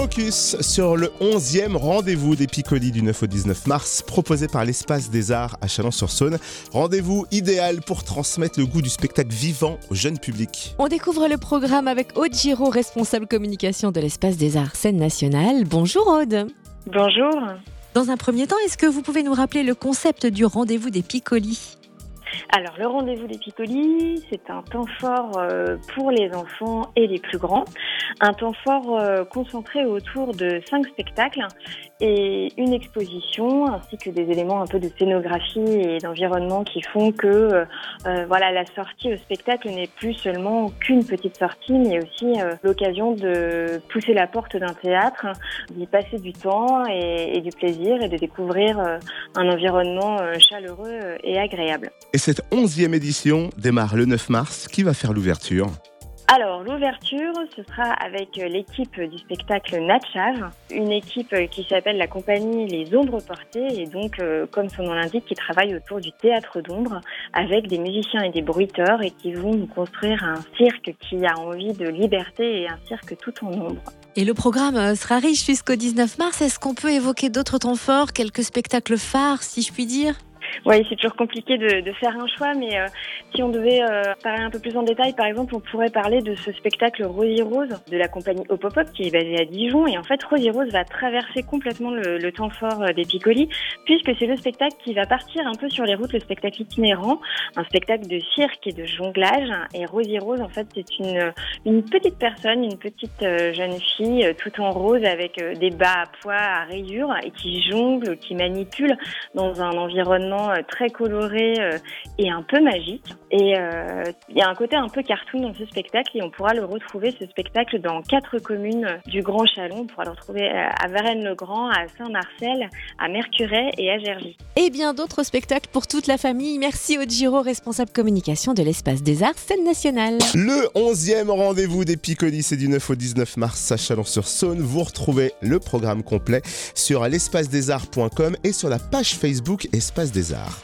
Focus sur le 11e rendez-vous des Picolis du 9 au 19 mars proposé par l'Espace des Arts à Chalon-sur-Saône. Rendez-vous idéal pour transmettre le goût du spectacle vivant au jeune public. On découvre le programme avec Aude Giraud, responsable communication de l'Espace des Arts Scène Nationale. Bonjour Aude. Bonjour. Dans un premier temps, est-ce que vous pouvez nous rappeler le concept du rendez-vous des Picolis alors, le rendez-vous des Picolis, c'est un temps fort euh, pour les enfants et les plus grands. Un temps fort euh, concentré autour de cinq spectacles et une exposition, ainsi que des éléments un peu de scénographie et d'environnement qui font que euh, voilà, la sortie au spectacle n'est plus seulement qu'une petite sortie, mais aussi l'occasion de pousser la porte d'un théâtre, d'y passer du temps et, du plaisir et de découvrir un environnement chaleureux et agréable. Onzième édition démarre le 9 mars. Qui va faire l'ouverture? Alors, l'ouverture, ce sera avec l'équipe du spectacle Natchav, une équipe qui s'appelle la compagnie Les Ombres Portées, et donc, euh, comme son nom l'indique, qui travaille autour du théâtre d'ombre, avec des musiciens et des bruiteurs, et qui vont nous construire un cirque qui a envie de liberté et un cirque tout en ombre. Et le programme euh, sera riche jusqu'au 19 mars. Est-ce qu'on peut évoquer d'autres temps forts, quelques spectacles phares, si je puis dire? Oui, c'est toujours compliqué de, de, faire un choix, mais euh, si on devait euh, parler un peu plus en détail, par exemple, on pourrait parler de ce spectacle Rosie Rose de la compagnie Hop qui est basée à Dijon. Et en fait, Rosie Rose va traverser complètement le, le temps fort euh, des Picolis, puisque c'est le spectacle qui va partir un peu sur les routes, le spectacle itinérant, un spectacle de cirque et de jonglage. Et Rosie Rose, en fait, c'est une, une petite personne, une petite jeune fille, tout en rose, avec des bas à poids à rayures, et qui jongle, qui manipule dans un environnement euh, très coloré euh, et un peu magique. Et euh, il y a un côté un peu cartoon dans ce spectacle et on pourra le retrouver, ce spectacle, dans quatre communes du Grand Chalon. On pourra le retrouver à Varennes-le-Grand, à Saint-Marcel, à Mercuret et à Gergy. Et bien d'autres spectacles pour toute la famille. Merci au Giro, responsable communication de l'Espace des Arts, scène nationale. Le 11e rendez-vous des Picolis, c'est du 9 au 19 mars à Chalon-sur-Saône. Vous retrouvez le programme complet sur l'espacedesarts.com et sur la page Facebook Espace des Arts. Lazare.